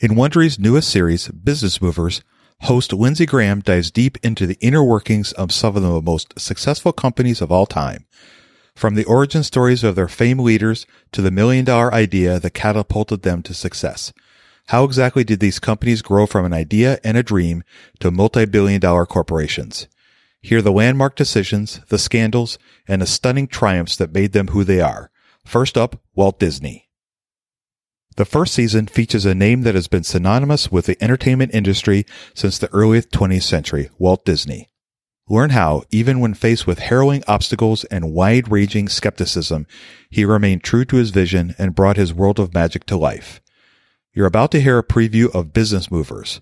In Wondery's newest series, Business Movers, host Lindsay Graham dives deep into the inner workings of some of the most successful companies of all time. From the origin stories of their famed leaders to the million dollar idea that catapulted them to success. How exactly did these companies grow from an idea and a dream to multi-billion dollar corporations? Hear the landmark decisions, the scandals, and the stunning triumphs that made them who they are. First up, Walt Disney. The first season features a name that has been synonymous with the entertainment industry since the early 20th century, Walt Disney. Learn how, even when faced with harrowing obstacles and wide ranging skepticism, he remained true to his vision and brought his world of magic to life. You're about to hear a preview of Business Movers.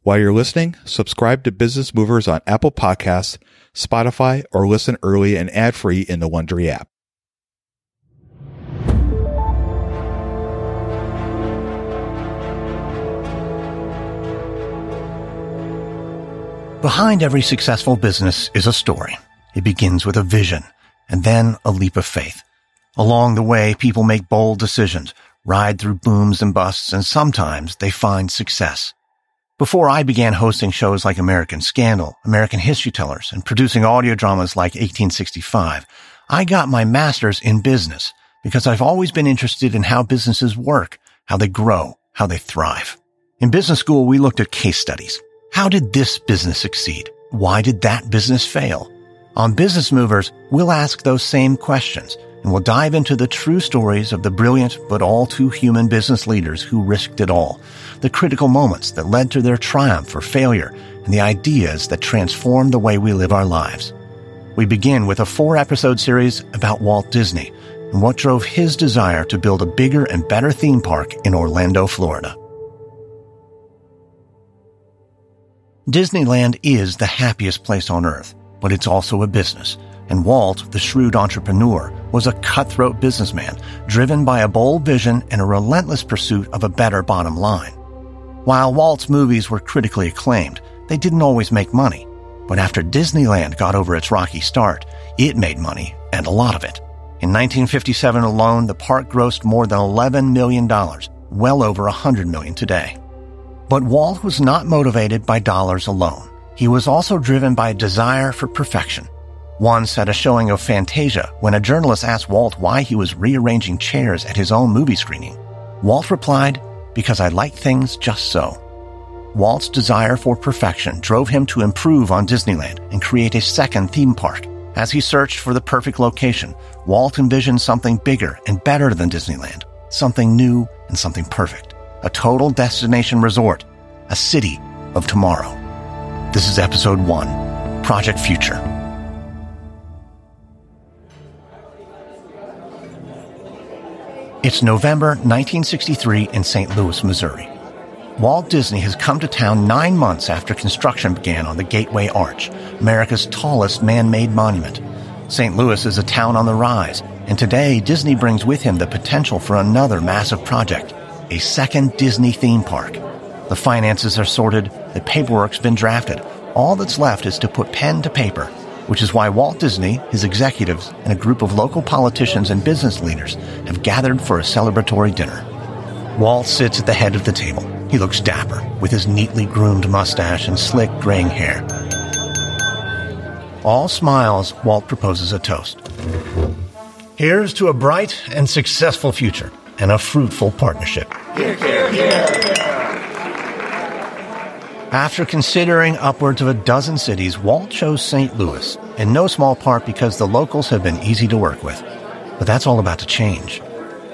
While you're listening, subscribe to Business Movers on Apple Podcasts, Spotify, or listen early and ad free in the Wondery app. Behind every successful business is a story. It begins with a vision and then a leap of faith. Along the way, people make bold decisions, ride through booms and busts, and sometimes they find success. Before I began hosting shows like American Scandal, American History Tellers, and producing audio dramas like 1865, I got my master's in business because I've always been interested in how businesses work, how they grow, how they thrive. In business school, we looked at case studies. How did this business succeed? Why did that business fail? On Business Movers, we'll ask those same questions and we'll dive into the true stories of the brilliant but all too human business leaders who risked it all, the critical moments that led to their triumph or failure, and the ideas that transformed the way we live our lives. We begin with a four episode series about Walt Disney and what drove his desire to build a bigger and better theme park in Orlando, Florida. Disneyland is the happiest place on earth, but it's also a business. And Walt, the shrewd entrepreneur, was a cutthroat businessman, driven by a bold vision and a relentless pursuit of a better bottom line. While Walt's movies were critically acclaimed, they didn't always make money. But after Disneyland got over its rocky start, it made money, and a lot of it. In 1957 alone, the park grossed more than $11 million, well over 100 million today. But Walt was not motivated by dollars alone. He was also driven by a desire for perfection. Once at a showing of Fantasia, when a journalist asked Walt why he was rearranging chairs at his own movie screening, Walt replied, Because I like things just so. Walt's desire for perfection drove him to improve on Disneyland and create a second theme park. As he searched for the perfect location, Walt envisioned something bigger and better than Disneyland, something new and something perfect a total destination resort, a city of tomorrow. This is episode one, Project Future. It's November 1963 in St. Louis, Missouri. Walt Disney has come to town nine months after construction began on the Gateway Arch, America's tallest man-made monument. St. Louis is a town on the rise, and today Disney brings with him the potential for another massive project, a second Disney theme park. The finances are sorted, the paperwork's been drafted. All that's left is to put pen to paper, which is why Walt Disney, his executives, and a group of local politicians and business leaders have gathered for a celebratory dinner. Walt sits at the head of the table. He looks dapper, with his neatly groomed mustache and slick graying hair. All smiles, Walt proposes a toast. Here's to a bright and successful future and a fruitful partnership. Here, here, here. After considering upwards of a dozen cities, Walt chose St. Louis, in no small part because the locals have been easy to work with. But that's all about to change.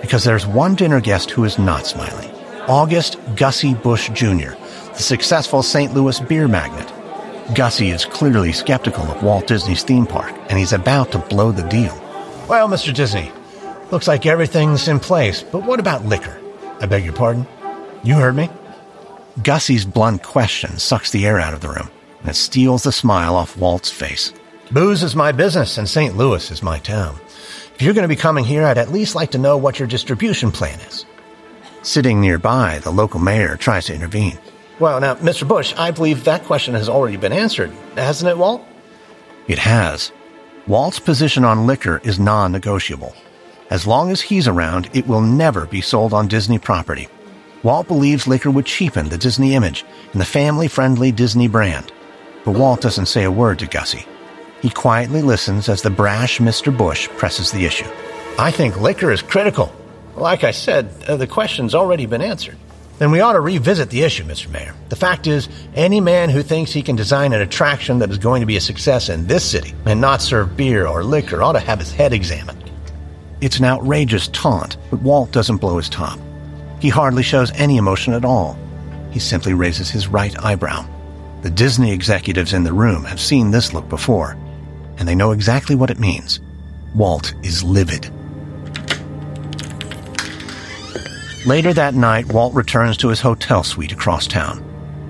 Because there's one dinner guest who is not smiling. August Gussie Busch Jr., the successful St. Louis beer magnate. Gussie is clearly skeptical of Walt Disney's theme park, and he's about to blow the deal. Well, Mr. Disney, Looks like everything's in place, but what about liquor? I beg your pardon? You heard me? Gussie's blunt question sucks the air out of the room, and it steals the smile off Walt's face. Booze is my business, and St. Louis is my town. If you're going to be coming here, I'd at least like to know what your distribution plan is. Sitting nearby, the local mayor tries to intervene. Well, now, Mr. Busch, I believe that question has already been answered, hasn't it, Walt? It has. Walt's position on liquor is non negotiable. As long as he's around, it will never be sold on Disney property. Walt believes liquor would cheapen the Disney image and the family-friendly Disney brand. But Walt doesn't say a word to Gussie. He quietly listens as the brash Mr. Busch presses the issue. I think liquor is critical. Like I said, uh, the question's already been answered. Then we ought to revisit the issue, Mr. Mayor. The fact is, any man who thinks he can design an attraction that is going to be a success in this city and not serve beer or liquor ought to have his head examined. It's an outrageous taunt, but Walt doesn't blow his top. He hardly shows any emotion at all. He simply raises his right eyebrow. The Disney executives in the room have seen this look before, and they know exactly what it means. Walt is livid. Later that night, Walt returns to his hotel suite across town.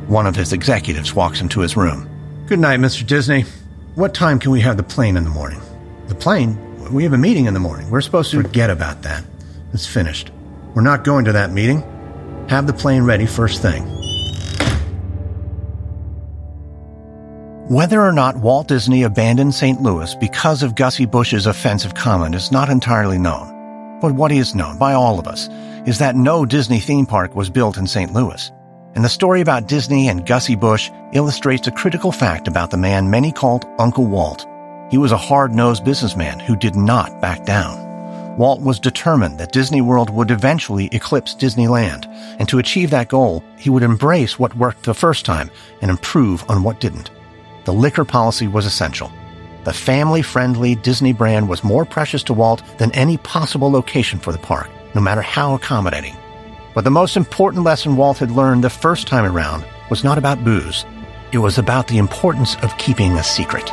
One of his executives walks into his room. Good night, Mr. Disney. What time can we have the plane in the morning? The plane? We have a meeting in the morning. We're supposed to forget about that. It's finished. We're not going to that meeting. Have the plane ready first thing. Whether or not Walt Disney abandoned St. Louis because of Gussie Busch's offensive comment is not entirely known. But what is known by all of us is that no Disney theme park was built in St. Louis. And the story about Disney and Gussie Busch illustrates a critical fact about the man many called Uncle Walt. He was a hard-nosed businessman who did not back down. Walt was determined that Disney World would eventually eclipse Disneyland, and to achieve that goal, he would embrace what worked the first time and improve on what didn't. The liquor policy was essential. The family-friendly Disney brand was more precious to Walt than any possible location for the park no matter how accommodating. But the most important lesson Walt had learned the first time around was not about booze. It was about the importance of keeping a secret.